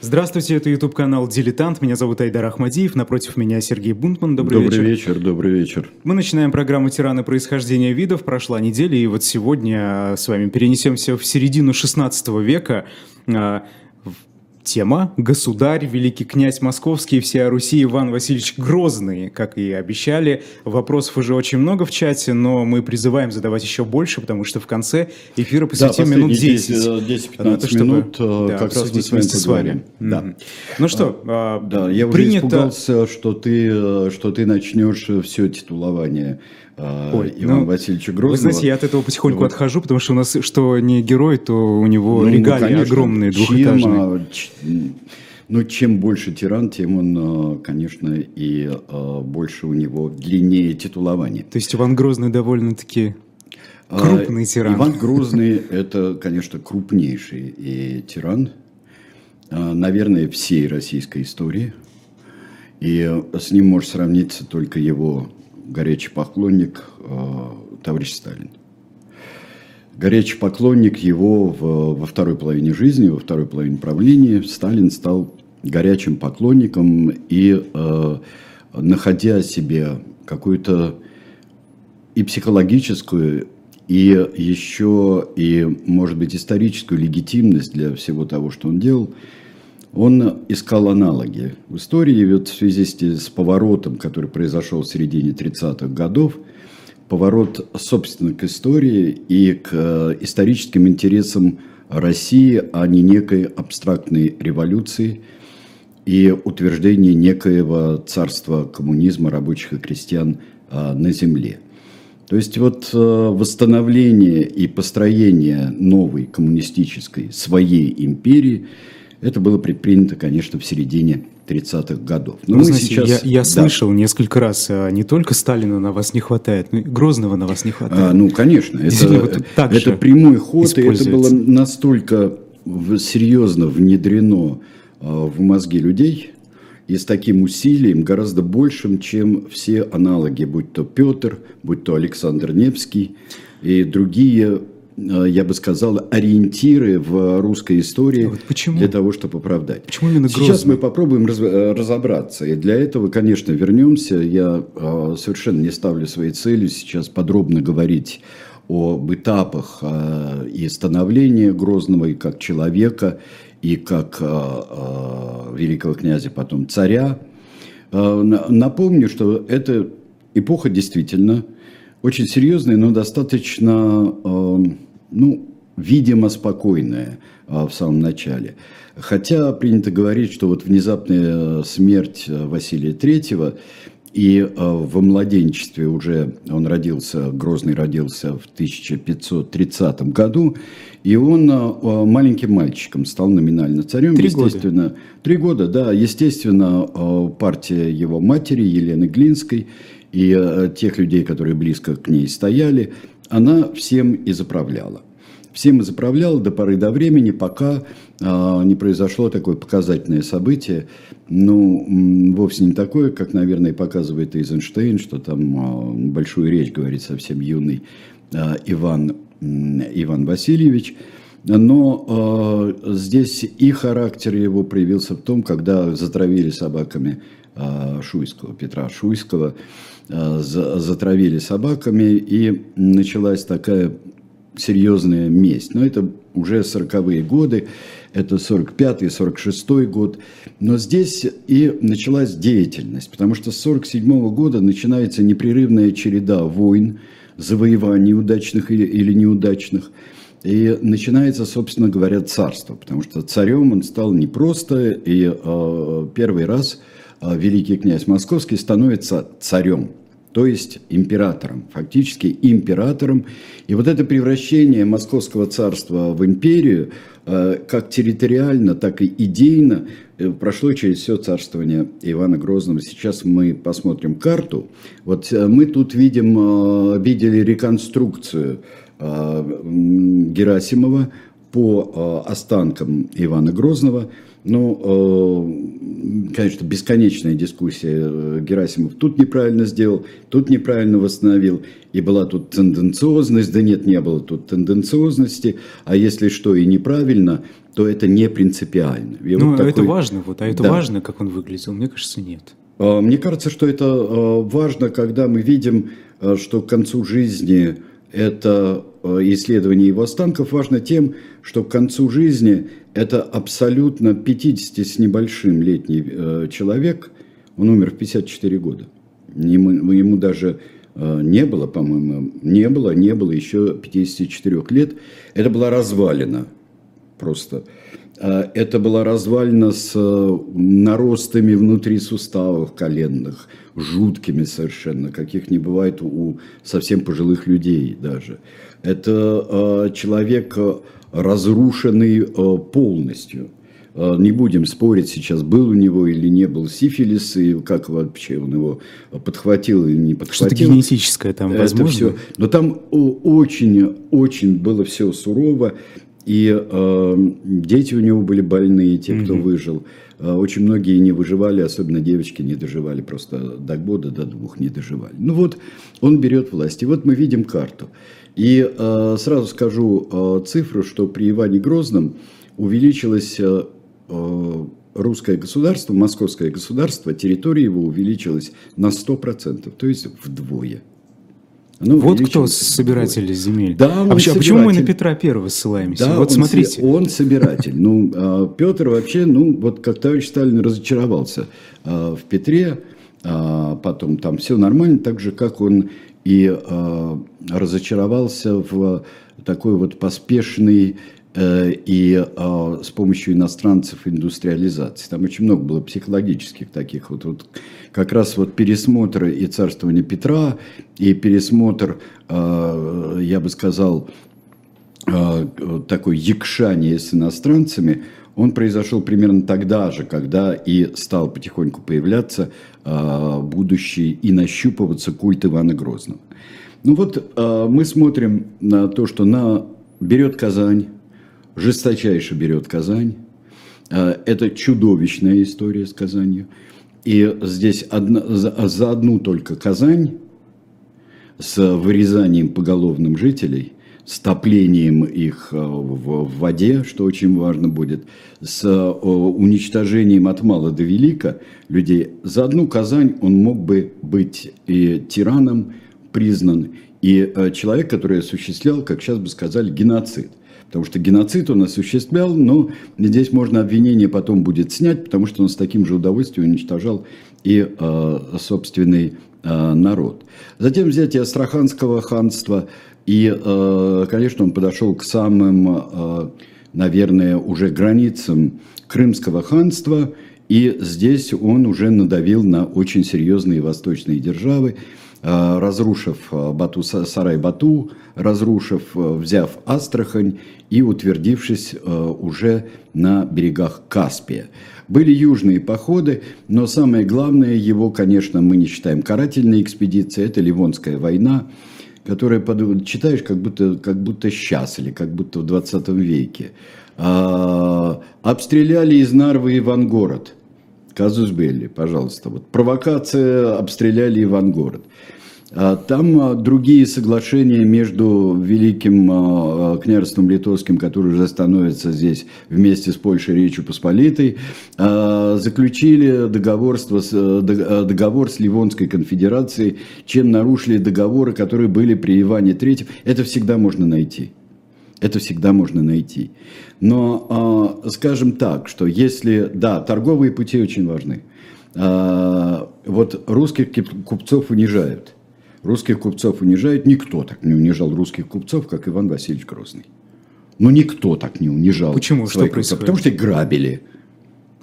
Здравствуйте, это YouTube канал Дилетант. Меня зовут Айдар Ахмадиев. Напротив меня Сергей Бунтман. Добрый, добрый вечер. вечер. Добрый вечер. Мы начинаем программу «Тираны происхождения видов». Прошла неделя, и вот сегодня с вами перенесемся в середину 16 века. А, Тема «Государь, великий князь московский и всея Руси Иван Васильевич Грозный». Как и обещали, вопросов уже очень много в чате, но мы призываем задавать еще больше, потому что в конце эфира посвятим да, минут 10. 10-15 то, минут чтобы, да, как раз мы с вами с вами. Да. Mm-hmm. Ну что, а, да, я принято... уже испугался, что ты, что ты начнешь все титулование а, Ой, Ивана ну, Васильевича Грозного. Вы знаете, я от этого потихоньку вот. отхожу, потому что у нас что не герой, то у него ну, регалии ну, конечно, огромные, двухэтажные. Чем, ну, чем больше тиран, тем он, а, конечно, и а, больше у него длиннее титулование. То есть Иван Грозный довольно-таки крупный тиран. Иван Грозный – это, конечно, крупнейший и тиран, наверное, всей российской истории. И с ним может сравниться только его горячий поклонник э, товарищ Сталин. Горячий поклонник его в, во второй половине жизни, во второй половине правления Сталин стал горячим поклонником и э, находя себе какую-то и психологическую, и еще и, может быть, историческую легитимность для всего того, что он делал – он искал аналоги в истории, вот в связи с поворотом, который произошел в середине 30-х годов, поворот, собственно, к истории и к э, историческим интересам России, а не некой абстрактной революции и утверждения некоего царства коммунизма рабочих и крестьян э, на земле. То есть вот э, восстановление и построение новой коммунистической своей империи – это было предпринято, конечно, в середине 30-х годов. Но Вы знаете, сейчас... я, я да. слышал несколько раз, а не только Сталина на вас не хватает, но и Грозного на вас не хватает. А, ну, конечно. Это, вот так это прямой ход, и это было настолько серьезно внедрено а, в мозги людей, и с таким усилием, гораздо большим, чем все аналоги, будь то Петр, будь то Александр Невский и другие я бы сказал, ориентиры в русской истории а вот почему? для того, чтобы оправдать. Почему именно Грозный? Сейчас мы попробуем раз, э, разобраться. И для этого, конечно, вернемся. Я э, совершенно не ставлю своей целью сейчас подробно говорить об этапах э, и становления Грозного и как человека, и как э, э, великого князя, потом царя. Э, напомню, что эта эпоха действительно очень серьезная, но достаточно... Э, ну, видимо, спокойная а, в самом начале. Хотя принято говорить, что вот внезапная смерть э, Василия Третьего и э, во младенчестве уже он родился, Грозный родился в 1530 году, и он э, маленьким мальчиком стал номинально царем. Три естественно, года. Три года, да. Естественно, партия его матери Елены Глинской и тех людей, которые близко к ней стояли, она всем и заправляла. Всем и заправляла до поры до времени, пока а, не произошло такое показательное событие, ну, вовсе не такое, как, наверное, показывает Эйзенштейн, что там а, большую речь говорит совсем юный а, Иван, Иван Васильевич, но э, здесь и характер его проявился в том, когда затравили собаками э, Шуйского, Петра Шуйского, Э, затравили собаками, и началась такая серьезная месть. Но это уже 40-е годы, это 45-й, 46-й год. Но здесь и началась деятельность, потому что с 47 -го года начинается непрерывная череда войн, завоеваний удачных или, неудачных. И начинается, собственно говоря, царство, потому что царем он стал не просто, и э, первый раз э, великий князь Московский становится царем то есть императором, фактически императором. И вот это превращение Московского царства в империю, э, как территориально, так и идейно, э, прошло через все царствование Ивана Грозного. Сейчас мы посмотрим карту. Вот э, мы тут видим, видели реконструкцию Герасимова по останкам Ивана Грозного. Ну, конечно, бесконечная дискуссия. Герасимов тут неправильно сделал, тут неправильно восстановил. И была тут тенденциозность, да нет, не было тут тенденциозности. А если что и неправильно, то это не принципиально. И ну, вот такой... это важно, вот, а это да. важно, как он выглядел? Мне кажется, нет. А, мне кажется, что это а, важно, когда мы видим, а, что к концу жизни это исследование его останков важно тем, что к концу жизни это абсолютно 50 с небольшим летний человек, он умер в 54 года. Ему, ему даже не было, по-моему, не было, не было еще 54 лет. Это была развалина просто. А, это была развалина с э, наростами внутри суставов коленных, жуткими совершенно, каких не бывает у совсем пожилых людей даже. Это а, человек э, разрушенный э, полностью. А, не будем спорить сейчас, был у него или не был сифилис, и как вообще он его подхватил или не подхватил. Что-то генетическое там, возможно. Это все. Но там очень-очень было все сурово. И э, дети у него были больные, те, кто mm-hmm. выжил. Э, очень многие не выживали, особенно девочки не доживали, просто до года, до двух не доживали. Ну вот, он берет власть. И вот мы видим карту. И э, сразу скажу э, цифру, что при Иване Грозном увеличилось э, э русское государство, московское государство, территория его увеличилась на 100%, то есть вдвое. Ну, вот кто собиратель земель. Да, он а, почему, а почему мы на Петра Первого ссылаемся? Да, вот он, смотрите. Он собиратель. Ну, а, Петр вообще, ну, вот как товарищ Сталин разочаровался а, в Петре, потом там все нормально, так же, как он и разочаровался в такой вот поспешный Э, и а, с помощью иностранцев индустриализации. Там очень много было психологических таких вот, вот как раз вот пересмотр и царствования Петра, и пересмотр, а, я бы сказал, а, такой якшание с иностранцами, он произошел примерно тогда же, когда и стал потихоньку появляться будущий и нащупываться культ Ивана Грозного. Ну вот мы смотрим на то, что на берет Казань, жесточайше берет Казань. А, это чудовищная история с Казанью. И здесь одна, за, за одну только Казань с вырезанием поголовным жителей, с топлением их а, в, воде, что очень важно будет, с а, уничтожением от мала до велика людей. За одну Казань он мог бы быть и тираном признан, и человек, который осуществлял, как сейчас бы сказали, геноцид. Потому что геноцид он осуществлял, но здесь можно обвинение потом будет снять, потому что он с таким же удовольствием уничтожал и э, собственный э, народ. Затем взятие Астраханского ханства, и, э, конечно, он подошел к самым, э, наверное, уже границам Крымского ханства, и здесь он уже надавил на очень серьезные восточные державы. Э, разрушив Бату, Сарай-Бату, разрушив, э, взяв Астрахань и утвердившись уже на берегах Каспия. Были южные походы, но самое главное его, конечно, мы не считаем карательной экспедицией, это Ливонская война, которая читаешь как будто, как будто сейчас или как будто в 20 веке. А, обстреляли из Нарвы Ивангород – Казус Белли, пожалуйста. Вот провокация, обстреляли Ивангород. А там а, другие соглашения между Великим а, княжеством Литовским, которое уже становится здесь вместе с Польшей Речью Посполитой, заключили договор с, договор с Ливонской конфедерацией, чем нарушили договоры, которые были при Иване III. Это всегда можно найти. Это всегда можно найти. Но, а, скажем так, что если, да, торговые пути очень важны. А, вот русских купцов унижают. Русских купцов унижают. Никто так не унижал русских купцов, как Иван Васильевич Грозный. Ну, никто так не унижал. Почему? Что происходит? Потому что их грабили.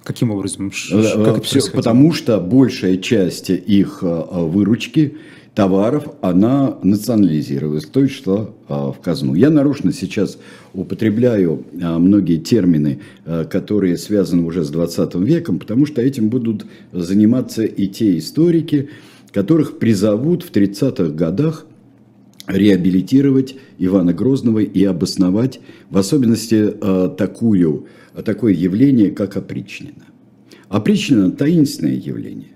Каким образом? Э, как Все, потому что большая часть их э, выручки товаров, она национализировалась, то есть шла а, в казну. Я нарочно сейчас употребляю а, многие термины, а, которые связаны уже с 20 веком, потому что этим будут заниматься и те историки, которых призовут в 30-х годах реабилитировать Ивана Грозного и обосновать в особенности э, такую, такое явление, как опричнина. Опричнина – таинственное явление.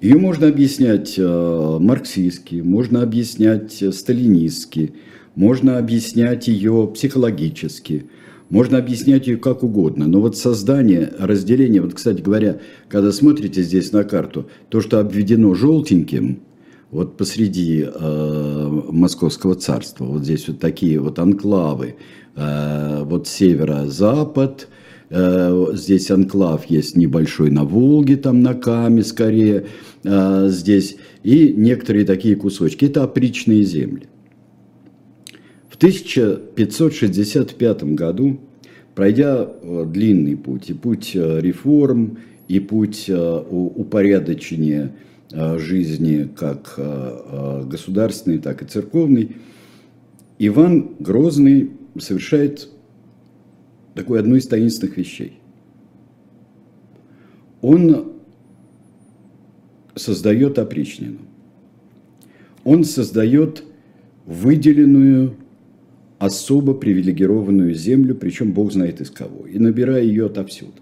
Ее можно объяснять э, марксистски, можно объяснять сталинистски, можно объяснять ее психологически, можно объяснять ее как угодно. Но вот создание, разделение, вот, кстати говоря, когда смотрите здесь на карту, то, что обведено желтеньким, вот посреди э, Московского царства, вот здесь вот такие вот анклавы, э, вот северо-запад, э, здесь анклав есть небольшой на Волге, там на Каме скорее, э, здесь, и некоторые такие кусочки. Это опричные земли. В 1565 году, пройдя э, длинный путь, и путь э, реформ, и путь э, упорядочения жизни как государственной, так и церковной, Иван Грозный совершает такую одну из таинственных вещей. Он создает опричнину. Он создает выделенную особо привилегированную землю, причем Бог знает из кого, и набирая ее отовсюду.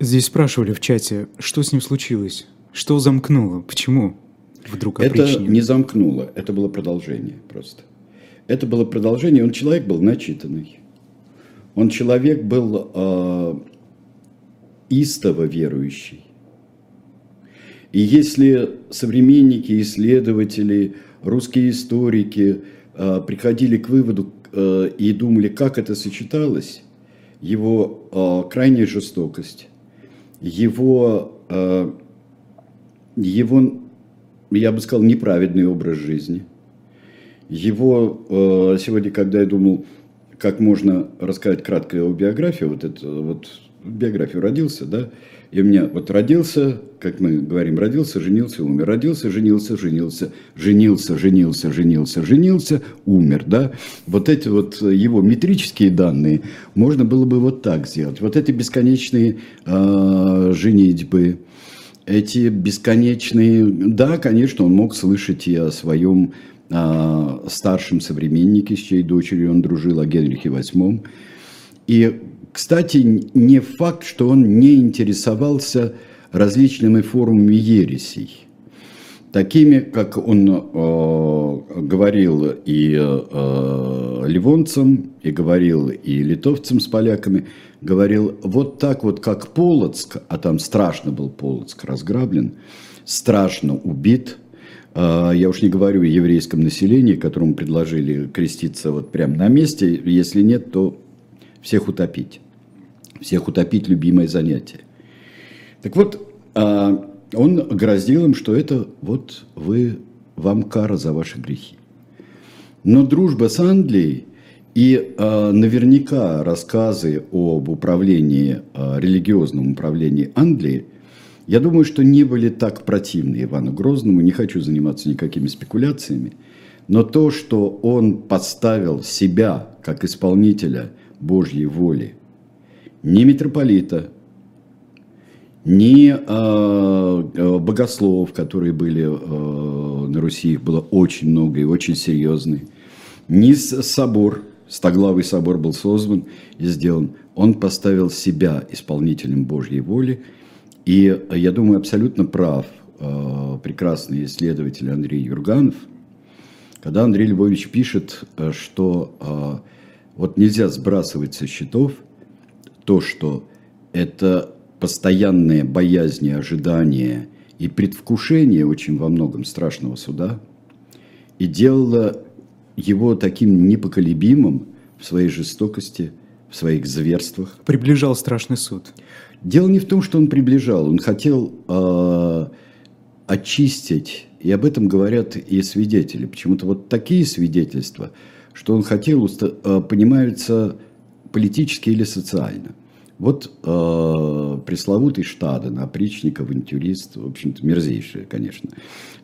Здесь спрашивали в чате, что с ним случилось, что замкнуло, почему вдруг опричнил? Это не замкнуло, это было продолжение просто. Это было продолжение, он человек был начитанный, он человек был э, истово верующий. И если современники, исследователи, русские историки э, приходили к выводу, и думали, как это сочеталось, его э, крайняя жестокость, его, э, его, я бы сказал, неправедный образ жизни, его, сегодня, когда я думал, как можно рассказать краткую биографию, вот это вот биографию родился, да, и у меня вот родился, как мы говорим, родился, женился, умер. Родился, женился, женился, женился, женился, женился, женился, умер, да. Вот эти вот его метрические данные можно было бы вот так сделать. Вот эти бесконечные э, женитьбы, эти бесконечные... Да, конечно, он мог слышать и о своем э, старшем современнике, с чьей дочерью он дружил, о Генрихе VIII. И кстати, не факт, что он не интересовался различными формами ересей. Такими, как он э, говорил и э, ливонцам, и говорил и литовцам с поляками, говорил вот так вот, как Полоцк, а там страшно был Полоцк разграблен, страшно убит, э, я уж не говорю о еврейском населении, которому предложили креститься вот прямо на месте, если нет, то всех утопить. Всех утопить – любимое занятие. Так вот, а, он грозил им, что это вот вы, вам кара за ваши грехи. Но дружба с Англией и э, наверняка рассказы об управлении, э, религиозном управлении Англии, я думаю, что не были так противны Ивану Грозному, не хочу заниматься никакими спекуляциями, но то, что он подставил себя как исполнителя Божьей воли, ни митрополита, ни э, богословов, которые были э, на Руси, их было очень много и очень серьезные, ни собор, Стоглавый собор был создан и сделан. Он поставил себя исполнителем Божьей воли. И я думаю, абсолютно прав э, прекрасный исследователь Андрей Юрганов, когда Андрей Львович пишет, что э, вот нельзя сбрасывать со счетов то, что это постоянные боязни, ожидания и предвкушение очень во многом страшного суда и делало его таким непоколебимым в своей жестокости, в своих зверствах. Приближал страшный суд. Дело не в том, что он приближал, он хотел э, очистить, и об этом говорят и свидетели. Почему-то вот такие свидетельства – что он хотел, э, понимаются политически или социально. Вот э, пресловутый Штаден, опричник, авантюрист, в общем-то, мерзейшая, конечно,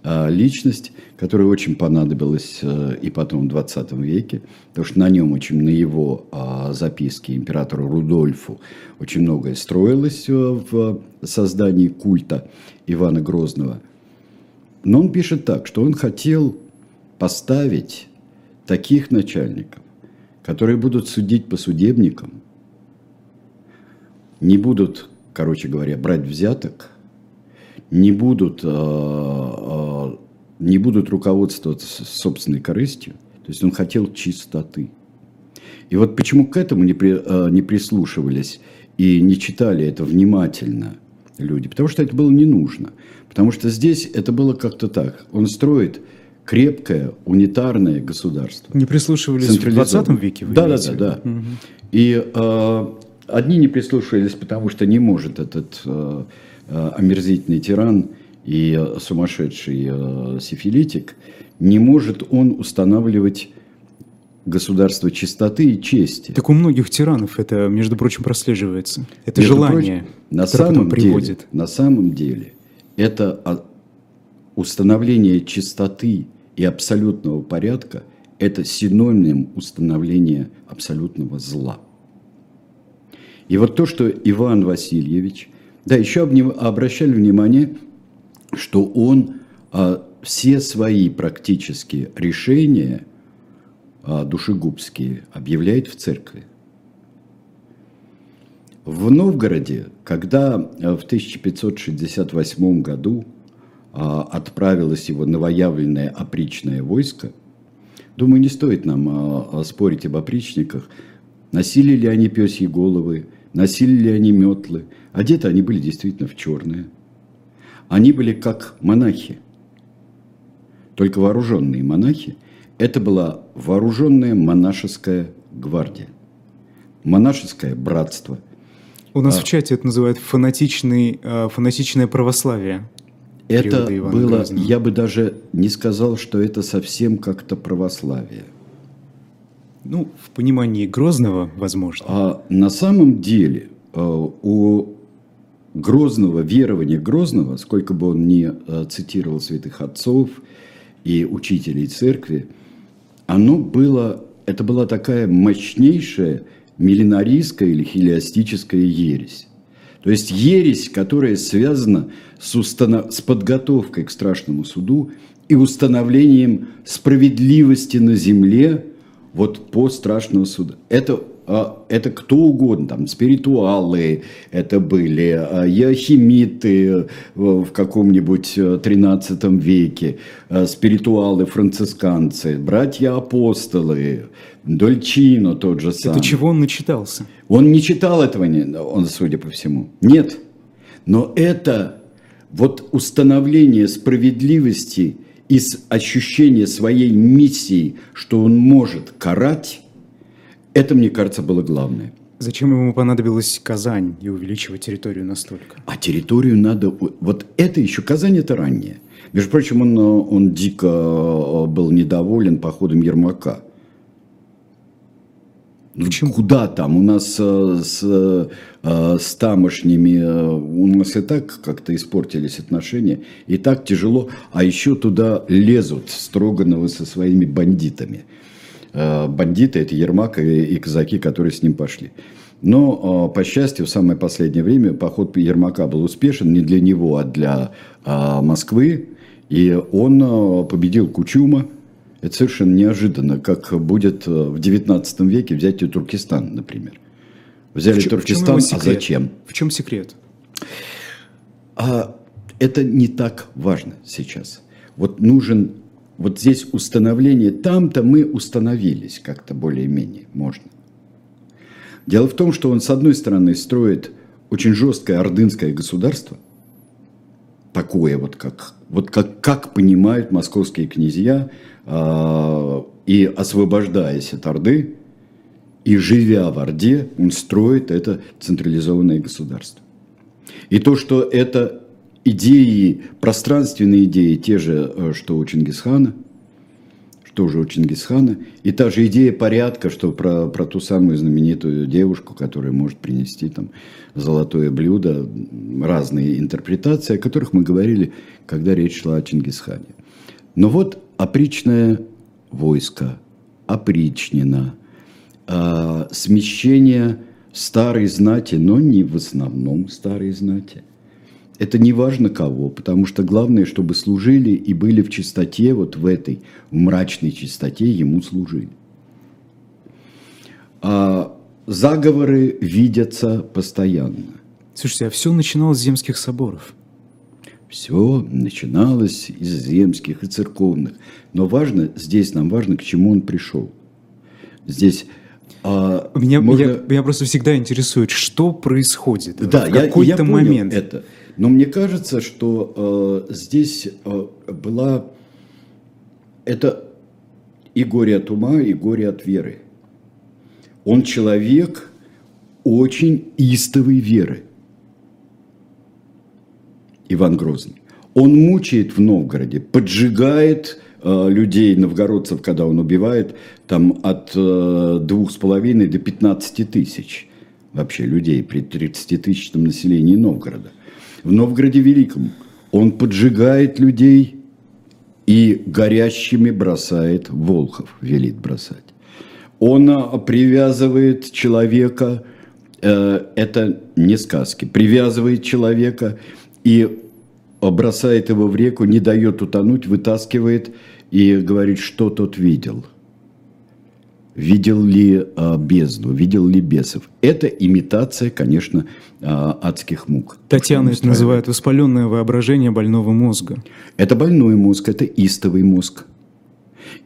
э, личность, которая очень понадобилась э, и потом в 20 веке, потому что на нем очень, на его э, записке императору Рудольфу очень многое строилось э, в создании культа Ивана Грозного. Но он пишет так, что он хотел поставить таких начальников, которые будут судить по судебникам, не будут, короче говоря, брать взяток, не будут, э, э, не будут руководствоваться собственной корыстью. То есть он хотел чистоты. И вот почему к этому не, при, э, не прислушивались и не читали это внимательно люди? Потому что это было не нужно. Потому что здесь это было как-то так. Он строит крепкое, унитарное государство. Не прислушивались в 20 веке? да, да, да, да. Угу. И э, одни не прислушивались, потому что не может этот э, омерзительный тиран и сумасшедший э, сифилитик, не может он устанавливать государство чистоты и чести. Так у многих тиранов это, между прочим, прослеживается. Это между желание, прочим, на самом приводит. Деле, на самом деле, это установление чистоты и абсолютного порядка – это синоним установления абсолютного зла. И вот то, что Иван Васильевич, да, еще обращали внимание, что он а, все свои практические решения а, душегубские объявляет в церкви. В Новгороде, когда а, в 1568 году отправилось его новоявленное опричное войско. Думаю, не стоит нам а, спорить об опричниках. Носили ли они пёсьи головы, носили ли они метлы. Одеты они были действительно в черное. Они были как монахи, только вооруженные монахи. Это была вооруженная монашеская гвардия, монашеское братство. У нас а, в чате это называют фанатичный, фанатичное православие это было, Грозного. я бы даже не сказал, что это совсем как-то православие. Ну, в понимании Грозного, возможно. А на самом деле э, у Грозного, верования Грозного, сколько бы он ни э, цитировал святых отцов и учителей церкви, оно было, это была такая мощнейшая миллинаристская или хилиастическая ересь. То есть ересь, которая связана с, установ... с подготовкой к страшному суду и установлением справедливости на земле вот по страшному суду. Это это кто угодно, там, спиритуалы это были, а, яхимиты в каком-нибудь 13 э, веке, а, спиритуалы, францисканцы, братья-апостолы, Дольчино тот же самый. Это чего он начитался? Он не читал этого, он, судя по всему. Нет. Но это вот установление справедливости и ощущение своей миссии, что он может карать, это, мне кажется, было главное. Зачем ему понадобилась Казань и увеличивать территорию настолько? А территорию надо... Вот это еще Казань это ранее. Между прочим, он, он дико э, был недоволен походом Ермака. Ну, Почему? Куда там? У нас э, с, э, с тамошними, у нас и так как-то испортились отношения, и так тяжело, а еще туда лезут Строгановы со своими бандитами. Э, бандиты, это Ермак и, и казаки, которые с ним пошли. Но, э, по счастью, в самое последнее время поход Ермака был успешен не для него, а для э, Москвы. И он победил Кучума. Это совершенно неожиданно, как будет в 19 веке взять и Туркестан, например. Взяли в Туркестан, а зачем? В чем секрет? А это не так важно сейчас. Вот нужен вот здесь установление, там-то мы установились как-то более-менее, можно. Дело в том, что он, с одной стороны, строит очень жесткое ордынское государство, такое вот, как, вот как, как понимают московские князья, э, и освобождаясь от Орды, и живя в Орде, он строит это централизованное государство. И то, что это идеи, пространственные идеи, те же, э, что у Чингисхана, что же у Чингисхана, и та же идея порядка, что про, про ту самую знаменитую девушку, которая может принести там золотое блюдо, разные интерпретации, о которых мы говорили, когда речь шла о Чингисхане. Но вот опричное войско, опричнина, э, смещение старой знати, но не в основном старой знати – Это не важно кого, потому что главное, чтобы служили и были в чистоте, вот в этой в мрачной чистоте ему служили. А заговоры видятся постоянно. Слушайте, а все начиналось с земских соборов. Все начиналось из земских и церковных. Но важно, здесь нам важно, к чему он пришел. Здесь а, меня, можно... меня, меня просто всегда интересует, что происходит да, в какой-то момент. Это. Но мне кажется, что э, здесь э, была это и горе от ума, и горе от веры. Он человек очень истовой веры. Иван Грозный. Он мучает в Новгороде, поджигает э, людей, новгородцев, когда он убивает, там от э, двух с половиной до 15 тысяч вообще людей при 30-тысячном населении Новгорода. В Новгороде Великом он поджигает людей и горящими бросает Волхов, велит бросать. Он э, привязывает человека, э, это не сказки, привязывает человека и бросает его в реку, не дает утонуть, вытаскивает и говорит, что тот видел. Видел ли а, бездну, видел ли бесов. Это имитация, конечно, а, адских мук. Татьяна это называет воспаленное воображение больного мозга. Это больной мозг, это истовый мозг.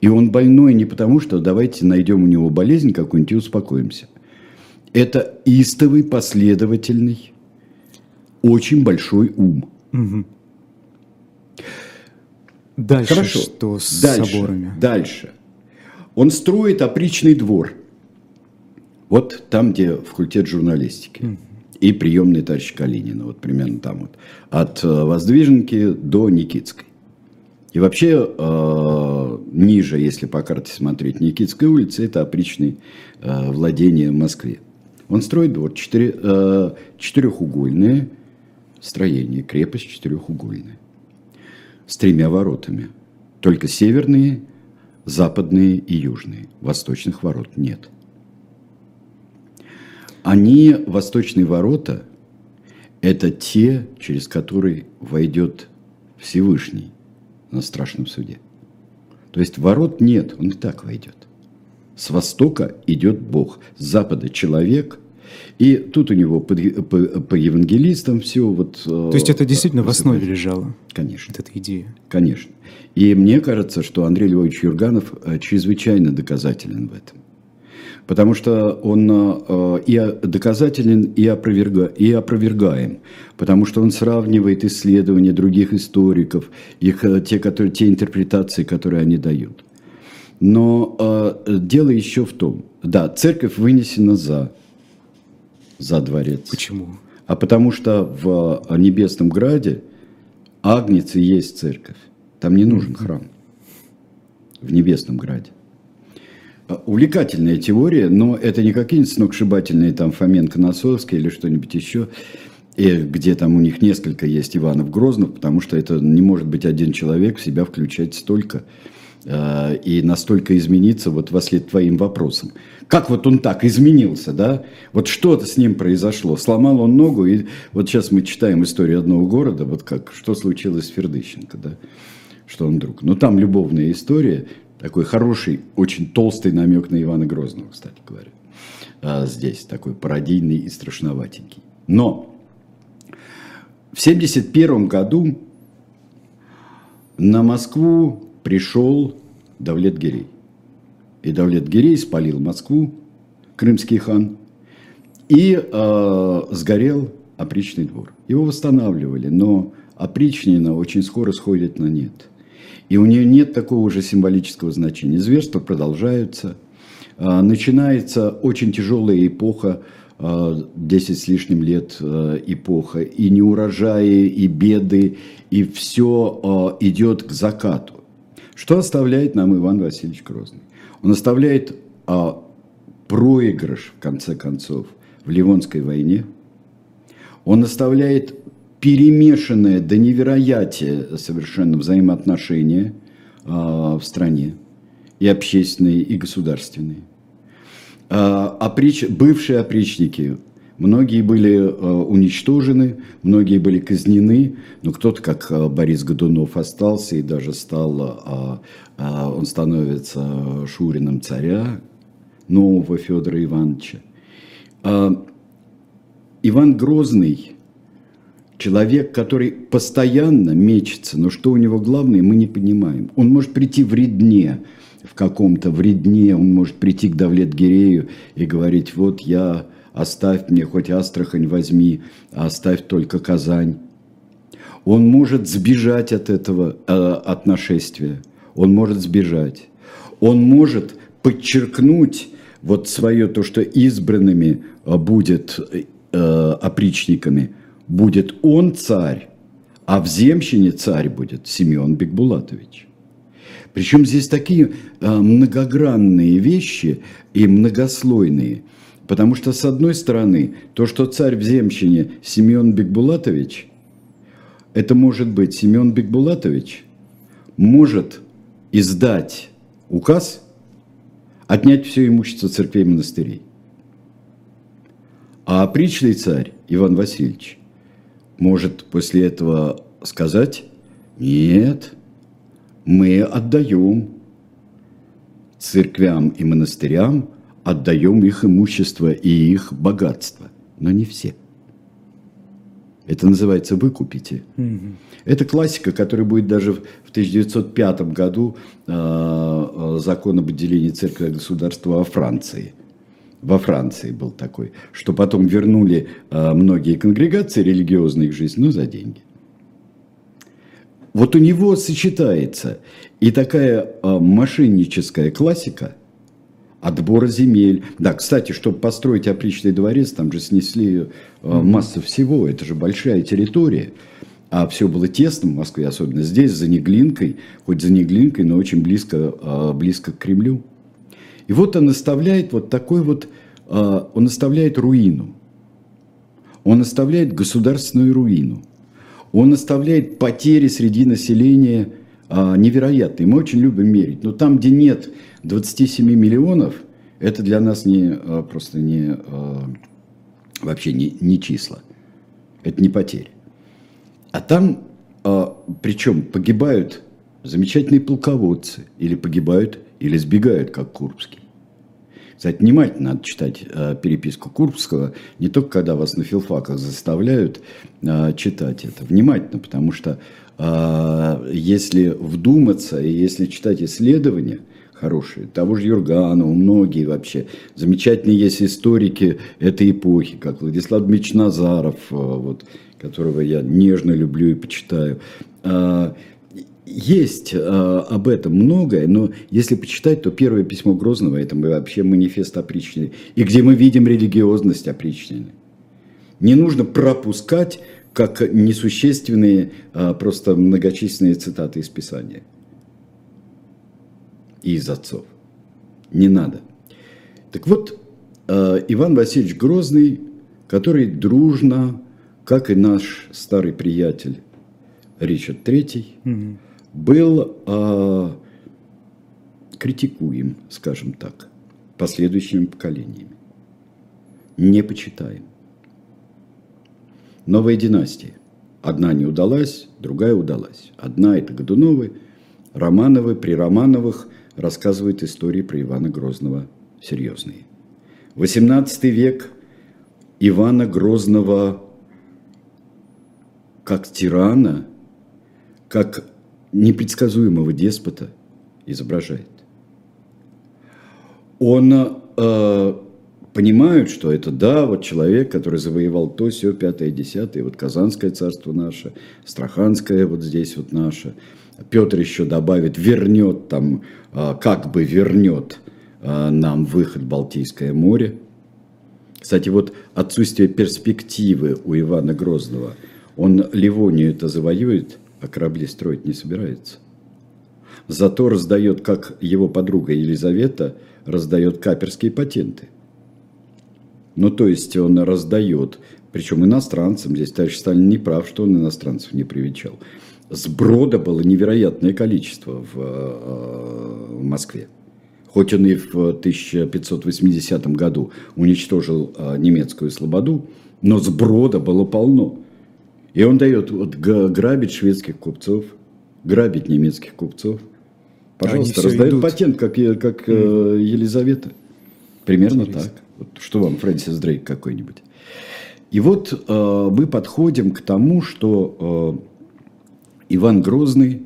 И он больной не потому, что давайте найдем у него болезнь какую-нибудь и успокоимся. Это истовый, последовательный, очень большой ум. Угу. Дальше Хорошо. что с дальше, соборами? Дальше. Он строит опричный двор. Вот там, где факультет журналистики. И приемный товарищ Калинина. Вот примерно там вот. От э, Воздвиженки до Никитской. И вообще э, ниже, если по карте смотреть, Никитской улицы, это опричные э, владения в Москве. Он строит двор четыре, э, четырехугольные, строение, крепость четырехугольная, с тремя воротами. Только северные, западные и южные. Восточных ворот нет. Они, восточные ворота, это те, через которые войдет Всевышний на страшном суде. То есть ворот нет, он и так войдет. С востока идет Бог, с запада человек – и тут у него по, по, по евангелистам все вот... То есть это действительно в основе лежало? Конечно. Вот эта идея? Конечно. И мне кажется, что Андрей Львович Юрганов э, чрезвычайно доказателен в этом. Потому что он э, и доказателен, и, опроверга, и опровергаем. Потому что он сравнивает исследования других историков, их, э, те, которые, те интерпретации, которые они дают. Но э, дело еще в том, да, церковь вынесена за за дворец. Почему? А потому что в Небесном Граде Агнец и есть церковь. Там не нужен храм. В Небесном Граде. А, увлекательная теория, но это не какие-нибудь сногсшибательные там Фоменко Носовский или что-нибудь еще, и где там у них несколько есть Иванов Грозных, потому что это не может быть один человек в себя включать столько Э, и настолько измениться вот вслед твоим вопросам. Как вот он так изменился, да? Вот что-то с ним произошло. Сломал он ногу, и вот сейчас мы читаем историю одного города, вот как, что случилось с Фердыщенко, да? Что он друг. Но там любовная история, такой хороший, очень толстый намек на Ивана Грозного, кстати говоря. А здесь такой пародийный и страшноватенький. Но в 1971 году на Москву пришел Давлет-Гирей. И Давлет-Гирей спалил Москву, крымский хан, и э, сгорел опричный двор. Его восстанавливали, но опричнина очень скоро сходит на нет. И у нее нет такого же символического значения. Зверства продолжаются. Э, начинается очень тяжелая эпоха, 10 с лишним лет эпоха, и неурожаи, и беды, и все идет к закату. Что оставляет нам Иван Васильевич Грозный? Он оставляет а, проигрыш, в конце концов, в Ливонской войне. Он оставляет перемешанное до невероятия совершенно взаимоотношения а, в стране, и общественные, и государственные. А, оприч... Бывшие опричники Многие были э, уничтожены, многие были казнены, но кто-то, как э, Борис Годунов, остался и даже стал, э, он становится шурином царя, нового Федора Ивановича. Иван Грозный, человек, который постоянно мечется, но что у него главное, мы не понимаем. Он может прийти в Редне, в каком-то вредне, он может прийти к Давлет-Гирею и говорить, вот я, оставь мне, хоть Астрахань возьми, а оставь только Казань. Он может сбежать от этого, э, от нашествия, он может сбежать. Он может подчеркнуть вот свое то, что избранными э, будет э, опричниками, будет он царь, а в земщине царь будет Семен Бекбулатович. Причем здесь такие э, многогранные вещи и многослойные. Потому что, с одной стороны, то, что царь в земщине Семен Бекбулатович, это может быть Семен Бекбулатович может издать указ, отнять все имущество церквей и монастырей. А опричный царь Иван Васильевич может после этого сказать, нет, мы отдаем церквям и монастырям, отдаем их имущество и их богатство, но не все. Это называется «выкупите». Угу. Это классика, которая будет даже в 1905 году э, закон об отделении церкви и государства во Франции. Во Франции был такой, что потом вернули э, многие конгрегации религиозные к жизни, но за деньги. Вот у него сочетается и такая э, мошенническая классика отбора земель. Да, кстати, чтобы построить опричный дворец, там же снесли э, массу всего, это же большая территория. А все было тесно в Москве, особенно здесь, за Неглинкой, хоть за Неглинкой, но очень близко, э, близко к Кремлю. И вот он оставляет вот такой вот, э, он оставляет руину. Он оставляет государственную руину он оставляет потери среди населения а, невероятные. Мы очень любим мерить. Но там, где нет 27 миллионов, это для нас не, а, просто не, а, вообще не, не числа. Это не потери. А там, причем погибают замечательные полководцы, или погибают, или сбегают, как Курбский. Кстати, внимательно надо читать э, переписку Курбского, не только когда вас на филфаках заставляют э, читать это. Внимательно, потому что э, если вдуматься и если читать исследования хорошие, того же Юрганова, многие вообще, замечательные есть историки этой эпохи, как Владислав Дмитриевич Назаров, э, вот, которого я нежно люблю и почитаю. Э, есть э, об этом многое, но если почитать, то первое письмо Грозного – это вообще манифест опричнины, и где мы видим религиозность опричнины. Не нужно пропускать как несущественные э, просто многочисленные цитаты из Писания и из отцов. Не надо. Так вот, э, Иван Васильевич Грозный, который дружно, как и наш старый приятель Ричард III, угу был э, критикуем, скажем так, последующими поколениями. Не почитаем. Новая династия. Одна не удалась, другая удалась. Одна – это Годуновы, Романовы, при Романовых рассказывают истории про Ивана Грозного серьезные. 18 век Ивана Грозного как тирана, как непредсказуемого деспота изображает. Он э, понимает, что это, да, вот человек, который завоевал то, все, пятое, десятое, вот Казанское царство наше, Страханское вот здесь вот наше. Петр еще добавит, вернет там, э, как бы вернет э, нам выход в Балтийское море. Кстати, вот отсутствие перспективы у Ивана Грозного, он Ливонию это завоюет – а корабли строить не собирается. Зато раздает, как его подруга Елизавета, раздает каперские патенты. Ну, то есть он раздает, причем иностранцам, здесь товарищ Сталин не прав, что он иностранцев не привечал. Сброда было невероятное количество в, э, в Москве. хоть он и в 1580 году уничтожил а, немецкую слободу, но сброда было полно. И он дает вот, грабить шведских купцов, грабить немецких купцов. Пожалуйста, раздает идут. патент, как, как mm. Елизавета. Примерно Интересно. так. Вот, что вам, Фрэнсис Дрейк какой-нибудь. И вот э, мы подходим к тому, что э, Иван Грозный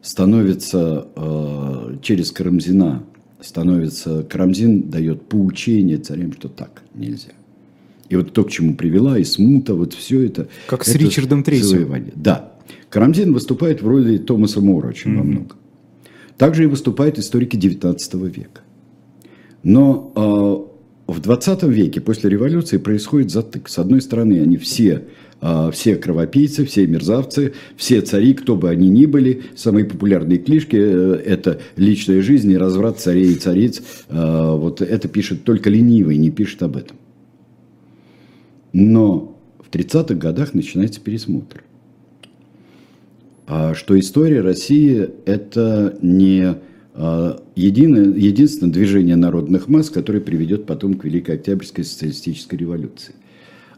становится э, через Карамзина, становится, Карамзин дает поучение царям, что так нельзя. И вот то, к чему привела, и смута, вот все это. Как это с Ричардом Третьим. Да. Карамзин выступает в роли Томаса Мора очень mm-hmm. во многом. Также и выступают историки XIX века. Но э, в 20 веке, после революции, происходит затык. С одной стороны, они все а, все кровопийцы, все мерзавцы, все цари, кто бы они ни были. Самые популярные книжки э, – это «Личная жизнь и разврат царей и цариц». А, вот это пишет только ленивый, не пишет об этом. Но в 30-х годах начинается пересмотр. А что история России – это не единое, единственное движение народных масс, которое приведет потом к Великой Октябрьской социалистической революции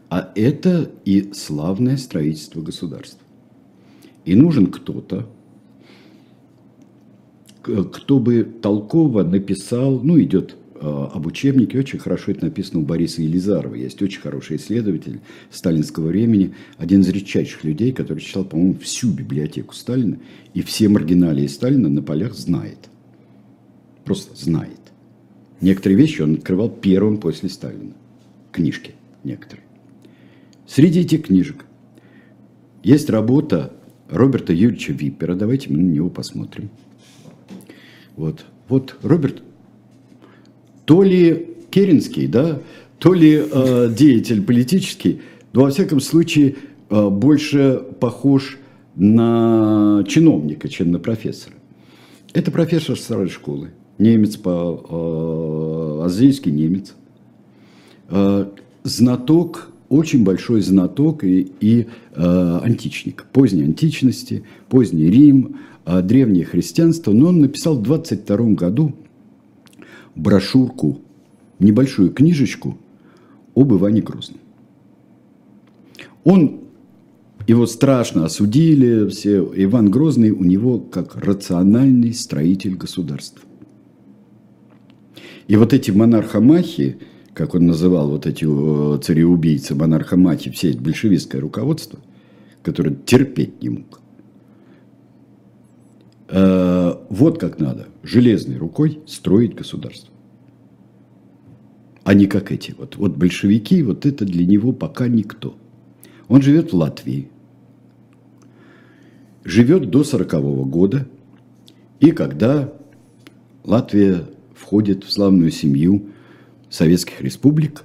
а это и славное строительство государства. И нужен кто-то, кто бы толково написал, ну, идет об учебнике, очень хорошо это написано у Бориса Елизарова. Есть очень хороший исследователь сталинского времени, один из редчайших людей, который читал, по-моему, всю библиотеку Сталина, и все маргиналии Сталина на полях знает. Просто знает. Некоторые вещи он открывал первым после Сталина. Книжки некоторые. Среди этих книжек есть работа Роберта Юрьевича Виппера. Давайте мы на него посмотрим. Вот. Вот Роберт, то ли Керенский, да, то ли э, деятель политический, но во всяком случае э, больше похож на чиновника, чем на профессора. Это профессор старой школы, немец по э, азийский немец, э, знаток очень большой знаток и, и э, античник, поздней античности, поздний Рим, э, древнее христианство. Но он написал в 22 году брошюрку, небольшую книжечку об Иване Грозном. Он, его страшно осудили, все, Иван Грозный у него как рациональный строитель государства. И вот эти монархомахи, как он называл вот эти цареубийцы, монархомахи, все эти большевистское руководство, которое терпеть не мог. Э, вот как надо, железной рукой строить государство. А не как эти. Вот, вот большевики, вот это для него пока никто. Он живет в Латвии. Живет до сорокового года. И когда Латвия входит в славную семью советских республик.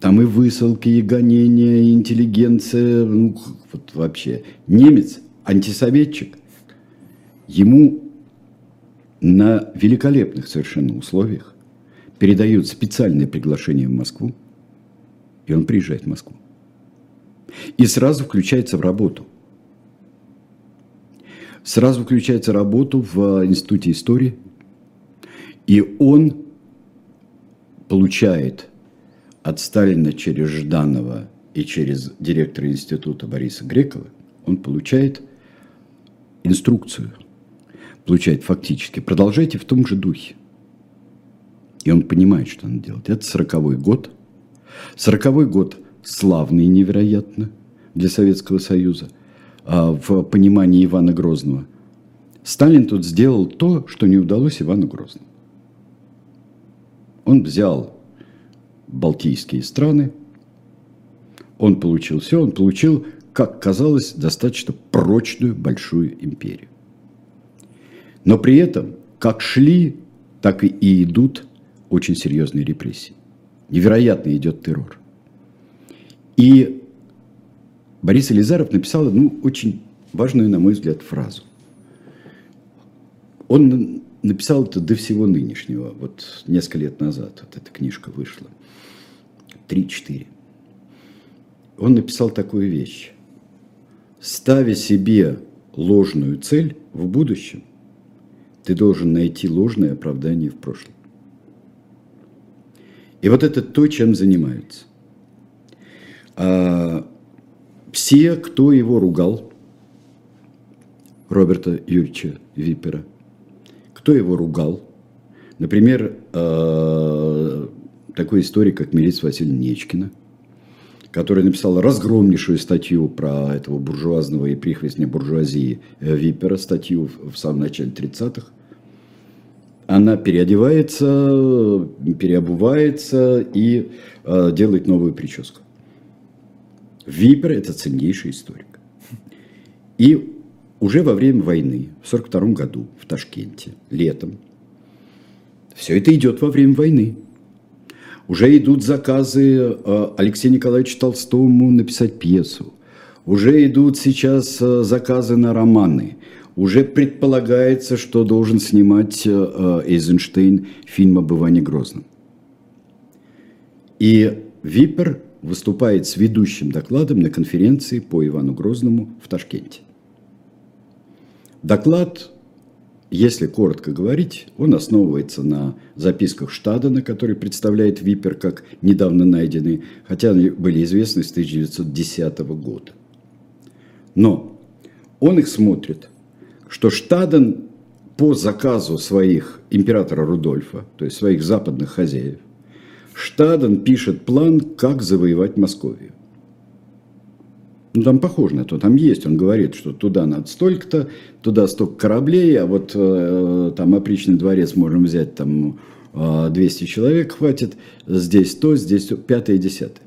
Там и высылки, и гонения, и интеллигенция, ну, вот вообще. Немец, антисоветчик, ему на великолепных совершенно условиях передают специальное приглашение в Москву, и он приезжает в Москву. И сразу включается в работу. Сразу включается в работу в Институте истории, и он получает от Сталина через Жданова и через директора института Бориса Грекова, он получает инструкцию, получает фактически. Продолжайте в том же духе. И он понимает, что он делает. Это сороковой год. Сороковой год славный невероятно для Советского Союза а в понимании Ивана Грозного. Сталин тут сделал то, что не удалось Ивану Грозному. Он взял Балтийские страны, он получил все, он получил, как казалось, достаточно прочную большую империю. Но при этом, как шли, так и идут очень серьезные репрессии. Невероятно идет террор. И Борис Елизаров написал одну очень важную, на мой взгляд, фразу. Он написал это до всего нынешнего, вот несколько лет назад вот эта книжка вышла, три-четыре. Он написал такую вещь. Ставя себе ложную цель в будущем, ты должен найти ложное оправдание в прошлом. И вот это то, чем занимаются. А все, кто его ругал, Роберта Юрьевича Випера, кто его ругал, например, э, такой историк, как Милиц Васильевна Нечкина, который написал разгромнейшую статью про этого буржуазного и прихвостня буржуазии э, Випера, статью в самом начале 30-х, она переодевается, переобувается и э, делает новую прическу. Випер – это ценнейший историк. И уже во время войны, в 1942 году, в Ташкенте, летом, все это идет во время войны. Уже идут заказы э, Алексею Николаевичу Толстому написать пьесу. Уже идут сейчас э, заказы на романы – уже предполагается, что должен снимать э, Эйзенштейн фильм об Иване Грозном. И Випер выступает с ведущим докладом на конференции по Ивану Грозному в Ташкенте. Доклад, если коротко говорить, он основывается на записках Штадена, который представляет Випер как недавно найденный, хотя они были известны с 1910 года. Но он их смотрит – что Штаден по заказу своих императора Рудольфа, то есть своих западных хозяев, Штаден пишет план, как завоевать Московию. Ну, там похоже на то, там есть, он говорит, что туда надо столько-то, туда столько кораблей, а вот э, там опричный дворец можем взять, там э, 200 человек хватит, здесь то, здесь то, пятое, десятое.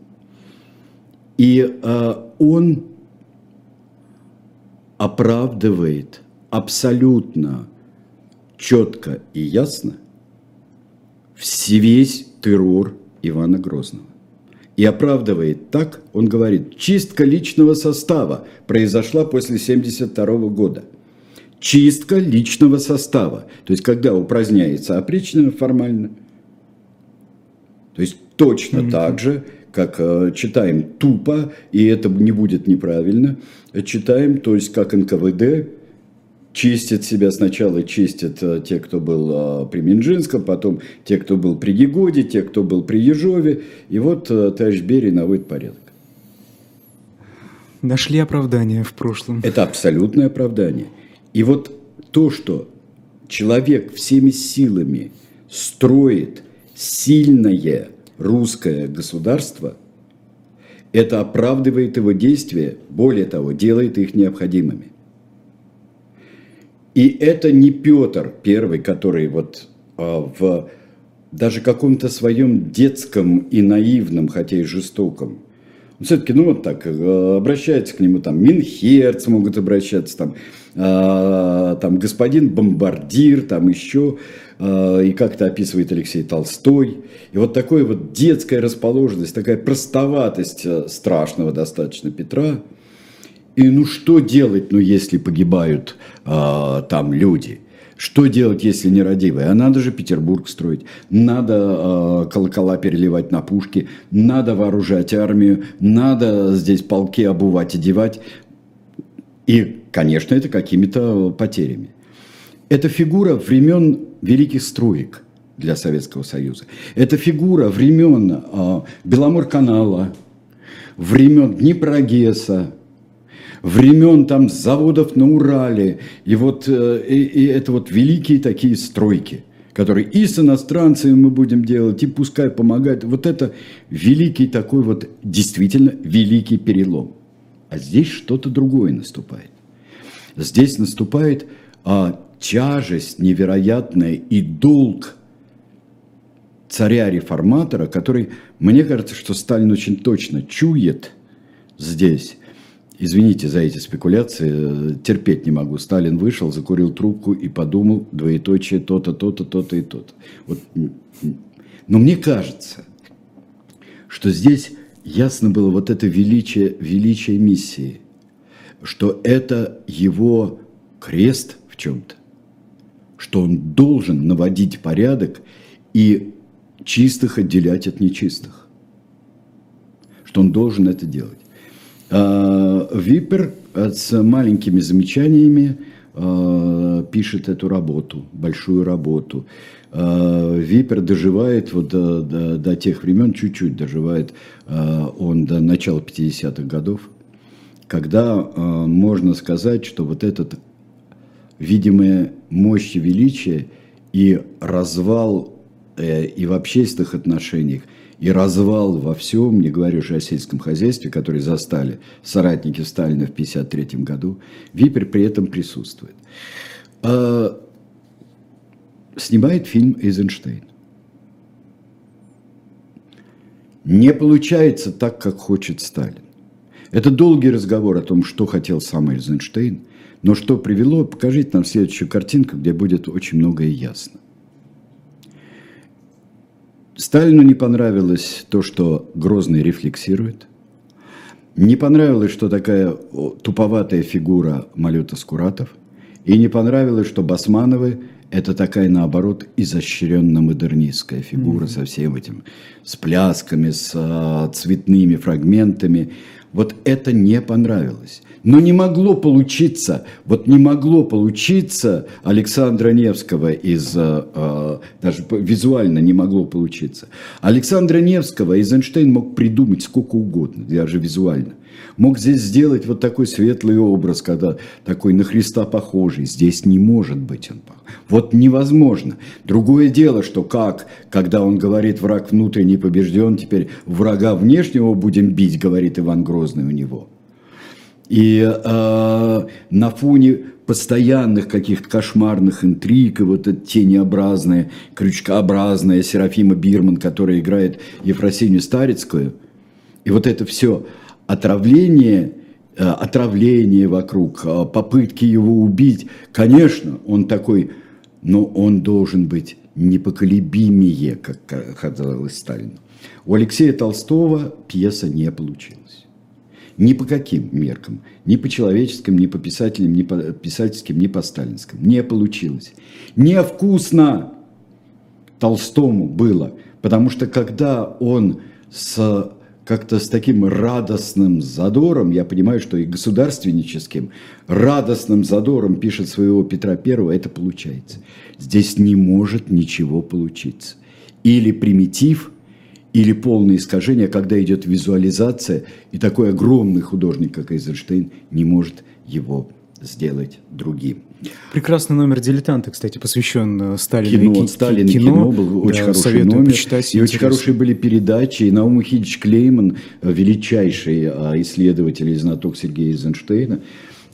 И э, он оправдывает – абсолютно четко и ясно весь террор Ивана Грозного. И оправдывает так, он говорит, чистка личного состава произошла после 1972 года. Чистка личного состава. То есть, когда упраздняется опричнина формально, то есть точно mm-hmm. так же, как э, читаем тупо, и это не будет неправильно, читаем, то есть как НКВД чистят себя сначала, чистят э, те, кто был э, при Минжинском, потом те, кто был при Егоде, те, кто был при Ежове. И вот э, товарищ Берий наводит порядок. Нашли оправдание в прошлом. Это абсолютное оправдание. И вот то, что человек всеми силами строит сильное русское государство, это оправдывает его действия, более того, делает их необходимыми. И это не Петр первый, который вот а, в даже каком-то своем детском и наивном, хотя и жестоком, все-таки, ну вот так, э, обращается к нему там Минхерц могут обращаться, там, э, там господин Бомбардир, там еще, э, и как-то описывает Алексей Толстой. И вот такая вот детская расположенность, такая простоватость э, страшного достаточно Петра – и ну что делать, ну если погибают э, там люди? Что делать, если нерадивые? А надо же Петербург строить, надо э, колокола переливать на пушки, надо вооружать армию, надо здесь полки обувать, одевать. И, конечно, это какими-то потерями. Это фигура времен великих строек для Советского Союза. Это фигура времен э, Беломорканала, времен Днепрогесса, времен там заводов на Урале, и вот э, и, это вот великие такие стройки, которые и с иностранцами мы будем делать, и пускай помогают. Вот это великий такой вот, действительно великий перелом. А здесь что-то другое наступает. Здесь наступает а, тяжесть невероятная и долг царя-реформатора, который, мне кажется, что Сталин очень точно чует здесь, Извините за эти спекуляции, терпеть не могу. Сталин вышел, закурил трубку и подумал, двоеточие, то-то, то-то, то-то и то-то. Вот. Но мне кажется, что здесь ясно было вот это величие, величие миссии, что это его крест в чем-то, что он должен наводить порядок и чистых отделять от нечистых, что он должен это делать. А, Випер с маленькими замечаниями э, пишет эту работу, большую работу. Випер доживает вот до, до, до тех времен, чуть-чуть доживает он до начала 50-х годов, когда можно сказать, что вот этот видимая мощь и величие и развал э, и в общественных отношениях, и развал во всем, не говорю уже о сельском хозяйстве, который застали соратники Сталина в 1953 году, Випер при этом присутствует. А, снимает фильм «Эйзенштейн». Не получается так, как хочет Сталин. Это долгий разговор о том, что хотел сам Эйзенштейн, но что привело, покажите нам следующую картинку, где будет очень многое ясно. Сталину не понравилось то, что Грозный рефлексирует. Не понравилось, что такая туповатая фигура Малюта Скуратов. И не понравилось, что Басмановы – это такая, наоборот, изощренно-модернистская фигура mm-hmm. со всем этим, с плясками, с а, цветными фрагментами. Вот это не понравилось. Но не могло получиться, вот не могло получиться Александра Невского из, э, э, даже визуально не могло получиться. Александра Невского Эйзенштейн мог придумать сколько угодно, даже визуально. Мог здесь сделать вот такой светлый образ, когда такой на Христа похожий. Здесь не может быть он. Вот невозможно. Другое дело, что как, когда он говорит, враг внутренний побежден, теперь врага внешнего будем бить, говорит Иван Грозный у него – и э, на фоне постоянных каких-то кошмарных интриг, и вот эта тенеобразная, крючкообразная Серафима Бирман, которая играет Ефросинью Старицкую, и вот это все отравление, э, отравление вокруг, э, попытки его убить, конечно, он такой, но он должен быть непоколебимее, как казалось Сталину. У Алексея Толстого пьеса не получилась. Ни по каким меркам. Ни по человеческим, ни по писателям, ни по писательским, ни по сталинским. Не получилось. Невкусно Толстому было. Потому что когда он с как-то с таким радостным задором, я понимаю, что и государственническим, радостным задором пишет своего Петра Первого, это получается. Здесь не может ничего получиться. Или примитив – или полное искажение, когда идет визуализация, и такой огромный художник, как Эйзенштейн, не может его сделать другим. Прекрасный номер «Дилетанта», кстати, посвящен э, Сталину. Кино, Сталин кино, кино был очень да, хороший номер. Почитать, и очень хорошие были передачи. И Наум Хидич Клейман, э, величайший э, исследователь и знаток Сергея Эйзенштейна,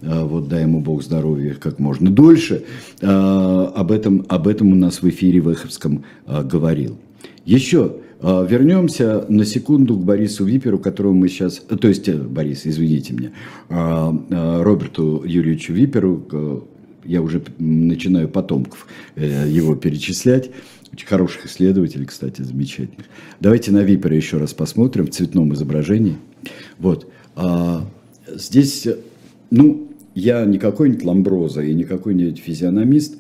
вот дай ему Бог здоровья как можно дольше, об этом, об этом у нас в эфире в Эховском говорил. Еще вернемся на секунду к Борису Виперу, которого мы сейчас... То есть, Борис, извините меня, Роберту Юрьевичу Виперу, я уже начинаю потомков э, его перечислять, очень хороших исследователей, кстати, замечательных. Давайте на Випера еще раз посмотрим в цветном изображении. Вот. Здесь, ну, я не какой-нибудь ламброза и не какой-нибудь физиономист,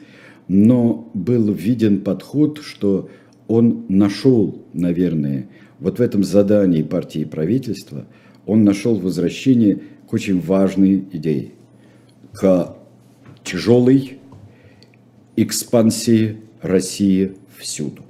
но был виден подход, что он нашел, наверное, вот в этом задании партии и правительства, он нашел возвращение к очень важной идее, к тяжелой экспансии России всюду.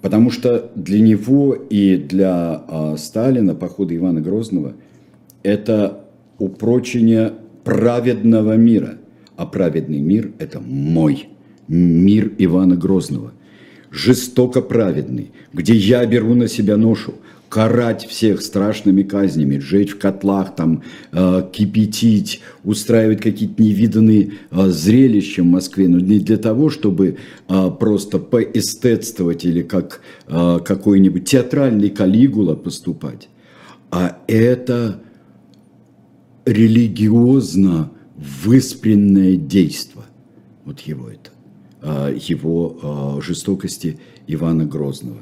Потому что для него и для а, Сталина походы Ивана Грозного – это упрочение праведного мира. А праведный мир – это мой мир Ивана Грозного, жестоко праведный, где я беру на себя ношу, карать всех страшными казнями, сжечь в котлах, там, э, кипятить, устраивать какие-то невиданные э, зрелища в Москве, но не для того, чтобы э, просто поэстетствовать или как э, какой-нибудь театральный калигула поступать, а это религиозно выспренное действо. Вот его это. А, его а, жестокости Ивана Грозного.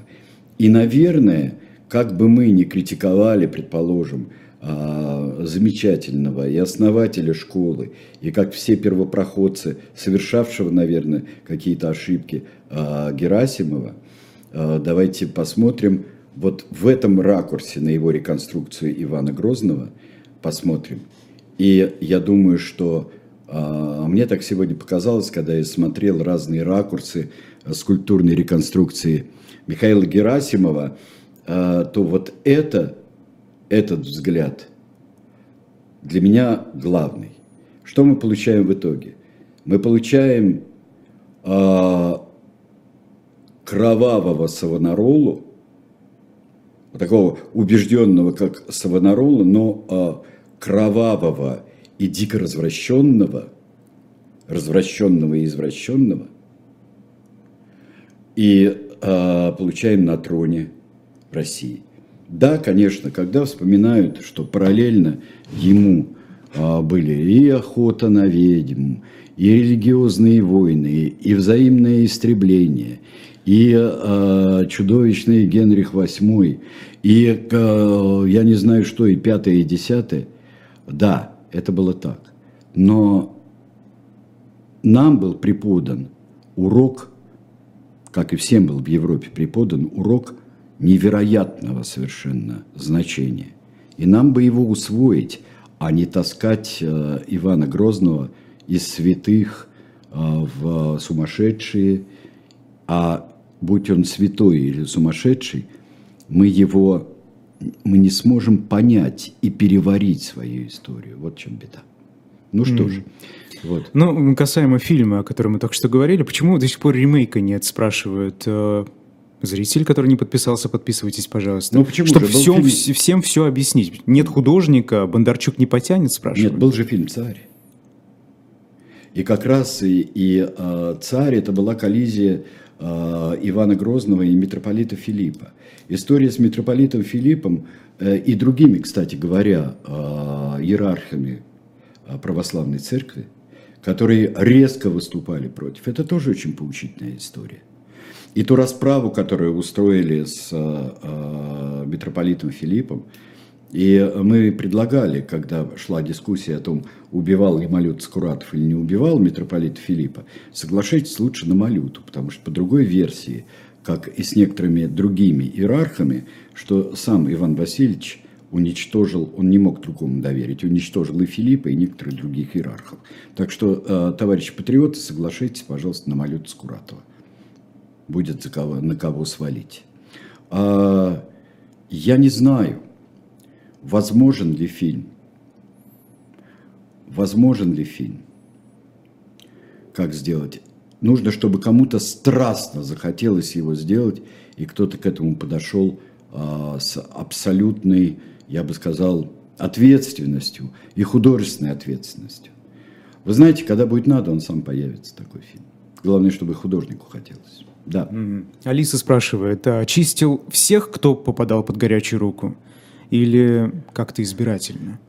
И, наверное, как бы мы ни критиковали, предположим, а, замечательного и основателя школы, и как все первопроходцы, совершавшего, наверное, какие-то ошибки Герасимова, давайте посмотрим вот в этом ракурсе на его реконструкцию Ивана Грозного, посмотрим. И я думаю, что А, мне так сегодня показалось, когда я смотрел разные ракурсы скульптурной реконструкции Михаила Герасимова, а, то вот это, этот взгляд для меня главный. Что мы получаем в итоге? Мы получаем э, кровавого Савонаролу, такого убежденного, как Савонарола, но э, кровавого и дико развращенного, развращенного и извращенного, и э, получаем на троне России. Да, конечно, когда вспоминают, что параллельно ему а, были и охота на ведьм, и религиозные войны, и взаимное истребление, и э, чудовищный Генрих VIII, и э, я не знаю что, и пятое, и десятое. Да, это было так. Но нам был преподан урок, как и всем был в Европе преподан урок невероятного совершенно значения. И нам бы его усвоить, а не таскать э, Ивана Грозного из святых э, в сумасшедшие, а будь он святой или сумасшедший, мы его мы не сможем понять и переварить свою историю. Вот в чем беда. Ну что mm. же. Вот. Ну, касаемо фильма, о котором мы только что говорили, почему до сих пор ремейка нет, спрашивают э, Зритель, который не подписался, подписывайтесь, пожалуйста. Ну почему Чтобы же? всем, фильм... всем все объяснить. Нет художника, Бондарчук не потянет, спрашивают. Нет, был же фильм «Царь». И как раз и, и э, «Царь» это была коллизия э, Ивана Грозного и митрополита Филиппа. История с митрополитом Филиппом э, и другими, кстати говоря, э, иерархами православной церкви, которые резко выступали против, это тоже очень поучительная история. И ту расправу, которую устроили с э, митрополитом Филиппом, и мы предлагали, когда шла дискуссия о том, убивал ли Малют Скуратов или не убивал митрополита Филиппа, соглашайтесь лучше на Малюту, потому что по другой версии, как и с некоторыми другими иерархами, что сам Иван Васильевич уничтожил, он не мог другому доверить, уничтожил и Филиппа, и некоторых других иерархов. Так что, э, товарищи патриоты, соглашайтесь, пожалуйста, на Малюта Скуратова будет за кого, на кого свалить. А, я не знаю, возможен ли фильм. Возможен ли фильм? Как сделать? Нужно, чтобы кому-то страстно захотелось его сделать, и кто-то к этому подошел а, с абсолютной, я бы сказал, ответственностью и художественной ответственностью. Вы знаете, когда будет надо, он сам появится, такой фильм. Главное, чтобы художнику хотелось. Да. Алиса спрашивает, а чистил всех, кто попадал под горячую руку? Или как-то избирательно?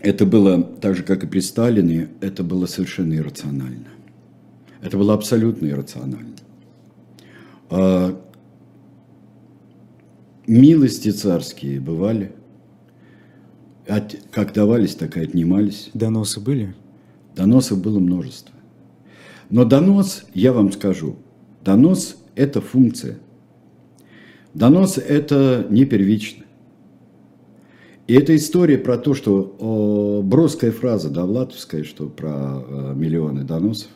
Это было так же, как и при Сталине, это было совершенно иррационально. Это было абсолютно иррационально. А, милости царские бывали. От, как давались, так и отнимались. Доносы были? Доносов было множество. Но донос, я вам скажу, Донос – это функция. Донос – это не первично. И эта история про то, что о, броская фраза, да, Влатовская, что про э, миллионы доносов,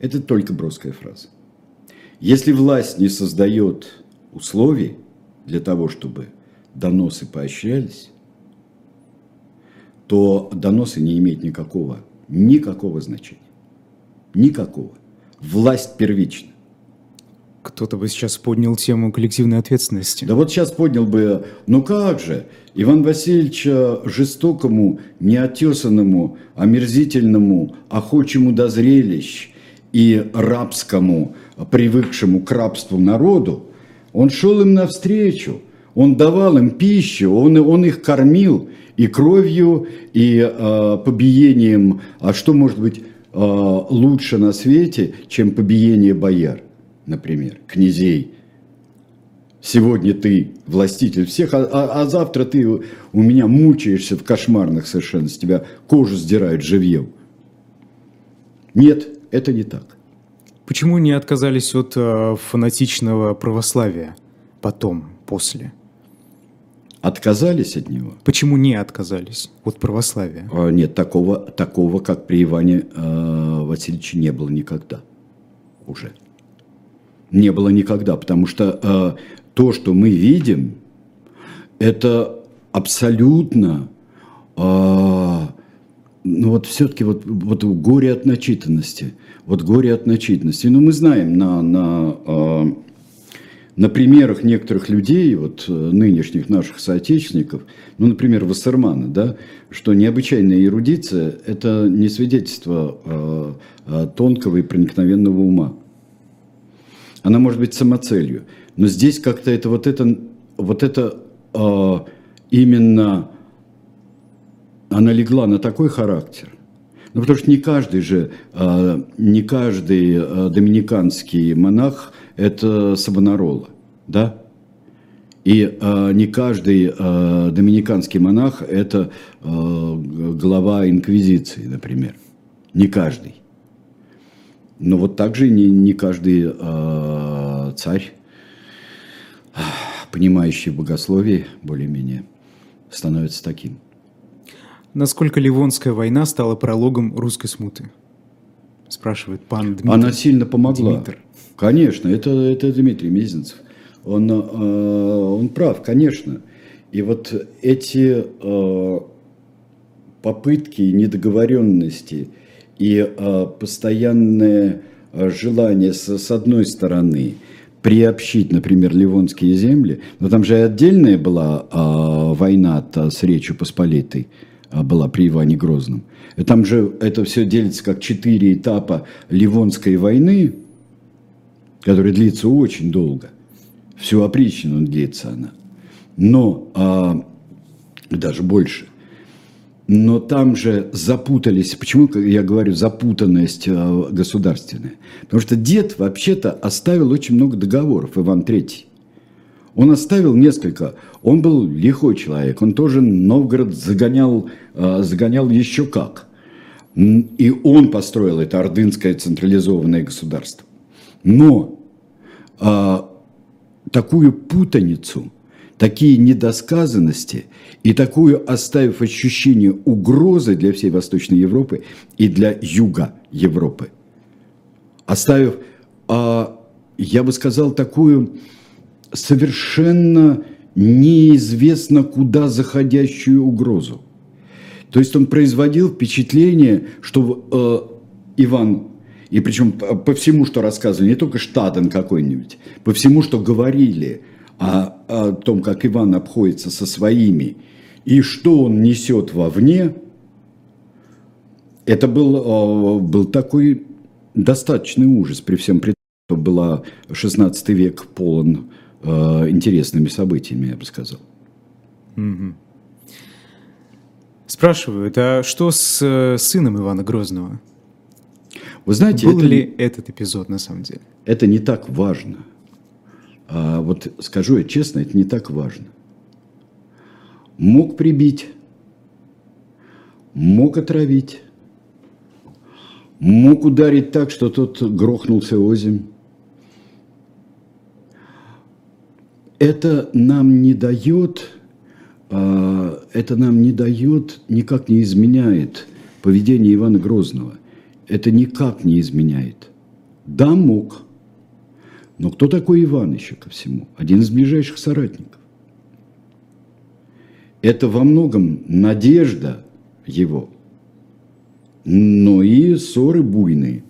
это только броская фраза. Если власть не создает условий для того, чтобы доносы поощрялись, то доносы не имеют никакого, никакого значения. Никакого власть первична. Кто-то бы сейчас поднял тему коллективной ответственности. Да вот сейчас поднял бы, ну как же, Иван Васильевич жестокому, неотесанному, омерзительному, охочему до зрелищ и рабскому, привыкшему к рабству народу, он шел им навстречу, он давал им пищу, он, он их кормил и кровью, и э, побиением, а что может быть Э, лучше на свете, чем побиение бояр, например, князей. Сегодня ты властитель всех, а, а, а завтра ты у меня мучаешься в кошмарных совершенно, с тебя кожу сдирают живьем. Нет, это не так. Почему не отказались от э, фанатичного православия потом, после? Отказались от него? Почему не отказались от православия? А, нет, такого, такого как при Иване э, Васильевиче не было никогда уже. Не было никогда, потому что э, то, что мы видим, это абсолютно, э, ну вот все-таки вот, вот горе от начитанности, вот горе от начитанности. Ну мы знаем на, на э, на примерах некоторых людей, вот э, нынешних наших соотечественников, ну, например, Вассермана, да, что необычайная эрудиция – это не свидетельство э, тонкого и проникновенного ума. Она может быть самоцелью, но здесь как-то это вот это, вот это э, именно она легла на такой характер, ну, потому что не каждый же, э, не каждый э, доминиканский монах это Савонарола, да? И э, не каждый э, доминиканский монах – это э, глава инквизиции, например. Не каждый. Но вот также не, не каждый э, царь, понимающий богословие более-менее, становится таким. Насколько Ливонская война стала прологом русской смуты? Спрашивает пан Дмитрий. Она сильно помогла. Дмитр. Конечно, это, это Дмитрий Мезенцев. Он, э, он прав, конечно. И вот эти э, попытки недоговоренности и э, постоянное желание с, с одной стороны приобщить, например, Ливонские земли, но там же и отдельная была война с Речью Посполитой, была при Иване Грозном. И там же это все делится как четыре этапа Ливонской войны, который длится очень долго. Всю опричнину длится она. Но а, даже больше. Но там же запутались. Почему я говорю запутанность а, государственная? Потому что дед вообще-то оставил очень много договоров, Иван Третий. Он оставил несколько. Он был лихой человек. Он тоже Новгород загонял, а, загонял еще как. И он построил это ордынское централизованное государство. Но а, такую путаницу, такие недосказанности и такую оставив ощущение угрозы для всей Восточной Европы и для Юга Европы, оставив, а, я бы сказал, такую совершенно неизвестно куда заходящую угрозу. То есть он производил впечатление, что э, Иван и причем по всему, что рассказывали, не только Штаден какой-нибудь, по всему, что говорили о, о том, как Иван обходится со своими, и что он несет вовне, это был, был такой достаточный ужас при всем при том, что была 16 век полон э, интересными событиями, я бы сказал. Угу. Спрашивают, а что с э, сыном Ивана Грозного? Вы знаете, Был это, ли этот эпизод на самом деле? Это не так важно. А вот скажу я честно, это не так важно. Мог прибить, мог отравить, мог ударить так, что тот грохнулся озимь. Это нам не дает, а, это нам не дает, никак не изменяет поведение Ивана Грозного – это никак не изменяет. Да, мог. Но кто такой Иван еще ко всему? Один из ближайших соратников. Это во многом надежда его, но и ссоры буйные.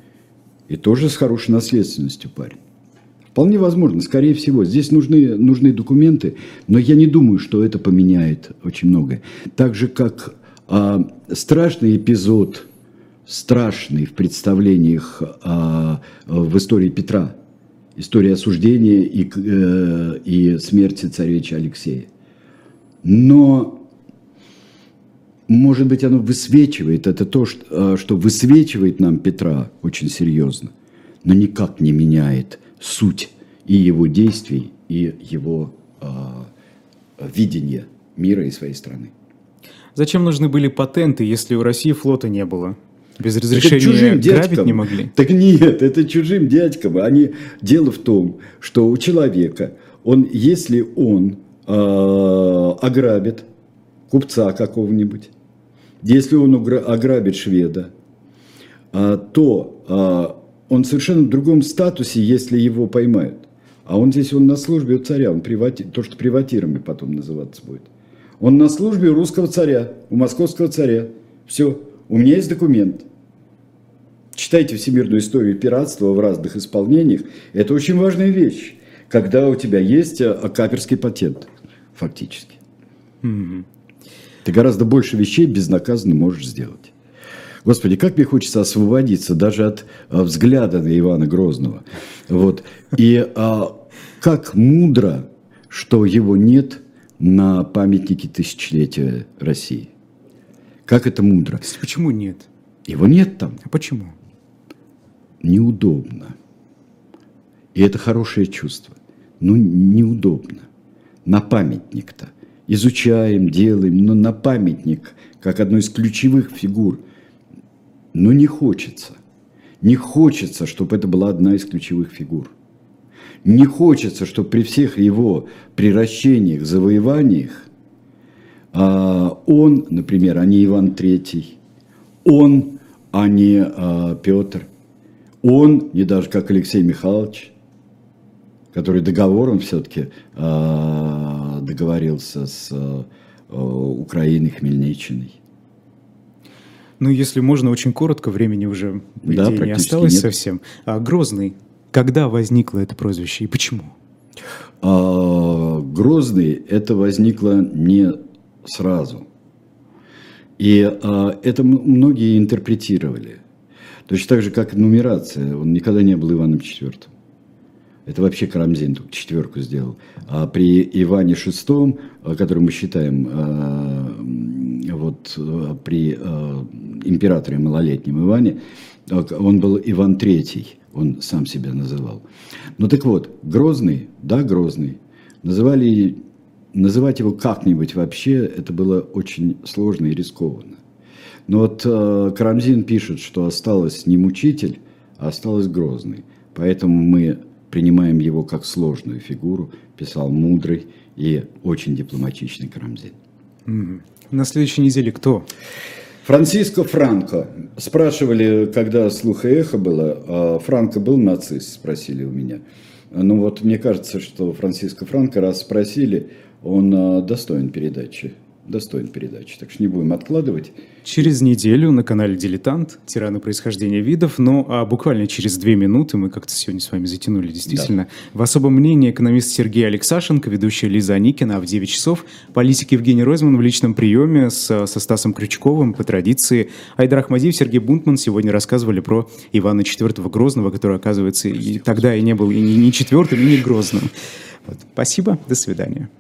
И тоже с хорошей наследственностью парень. Вполне возможно, скорее всего. Здесь нужны, нужны документы, но я не думаю, что это поменяет очень многое. Так же, как а, страшный эпизод – страшный в представлениях а, в истории Петра, история осуждения и, э, и смерти царевича Алексея. Но, может быть, оно высвечивает, это то, что, а, что высвечивает нам Петра очень серьезно, но никак не меняет суть и его действий, и его а, видения мира и своей страны. Зачем нужны были патенты, если у России флота не было? Без разрешения чужим грабить дядькам. не могли? Так нет, это чужим дядькам. Они... Дело в том, что у человека, он, если он э, ограбит купца какого-нибудь, если он ограбит шведа, э, то э, он совершенно в другом статусе, если его поймают. А он здесь, он на службе у царя, он привати, то, что приватирами потом называться будет. Он на службе у русского царя, у московского царя. Все, у меня есть документ. Читайте всемирную историю пиратства в разных исполнениях. Это очень важная вещь, когда у тебя есть э, каперский патент, фактически. Mm-hmm. Ты гораздо больше вещей безнаказанно можешь сделать. Господи, как мне хочется освободиться даже от а, взгляда на Ивана Грозного. Вот. И а, как мудро, что его нет на памятнике тысячелетия России. Как это мудро. Почему нет? Его нет там. А почему? Неудобно. И это хорошее чувство. Ну, неудобно. На памятник-то. Изучаем, делаем, но на памятник, как одну из ключевых фигур. Но не хочется. Не хочется, чтобы это была одна из ключевых фигур. Не хочется, чтобы при всех его приращениях, завоеваниях а, он, например, а не Иван III, он, а не а, Петр, он, не даже как Алексей Михайлович, который договором все-таки а, договорился с Украиной, Хмельниччиной. Ну, если можно, очень коротко, времени уже да, не осталось нет. совсем. А Грозный когда возникло это прозвище и почему? А, Грозный это возникло не сразу. И а, это многие интерпретировали. Точно так же, как нумерация. Он никогда не был Иваном IV. Это вообще Карамзин только четверку сделал. А при Иване VI, а, который мы считаем а, вот при императоре малолетнем Иване, он был Иван III он сам себя называл. Ну так вот, Грозный, да, Грозный, называли, называть его как-нибудь вообще, это было очень сложно и рискованно. Но вот э, Карамзин пишет, что осталось не мучитель, а осталось Грозный. Поэтому мы принимаем его как сложную фигуру, писал мудрый и очень дипломатичный Карамзин. На следующей неделе кто? Франциско Франко. Спрашивали, когда слух и эхо было, а Франко был нацист, спросили у меня. Ну вот мне кажется, что Франциско Франко, раз спросили, он а, достоин передачи достоин передачи. Так что не будем откладывать. Через неделю на канале «Дилетант» «Тираны происхождения видов», ну а буквально через две минуты, мы как-то сегодня с вами затянули, действительно, да. в особом мнении экономист Сергей Алексашенко, ведущая Лиза Аникина, а в 9 часов политик Евгений Ройзман в личном приеме с, со Стасом Крючковым по традиции. Айдар Ахмадиев, Сергей Бунтман сегодня рассказывали про Ивана IV Грозного, который, оказывается, и тогда и не был и не, четвертым, и не Грозным. Вот. Спасибо, до свидания.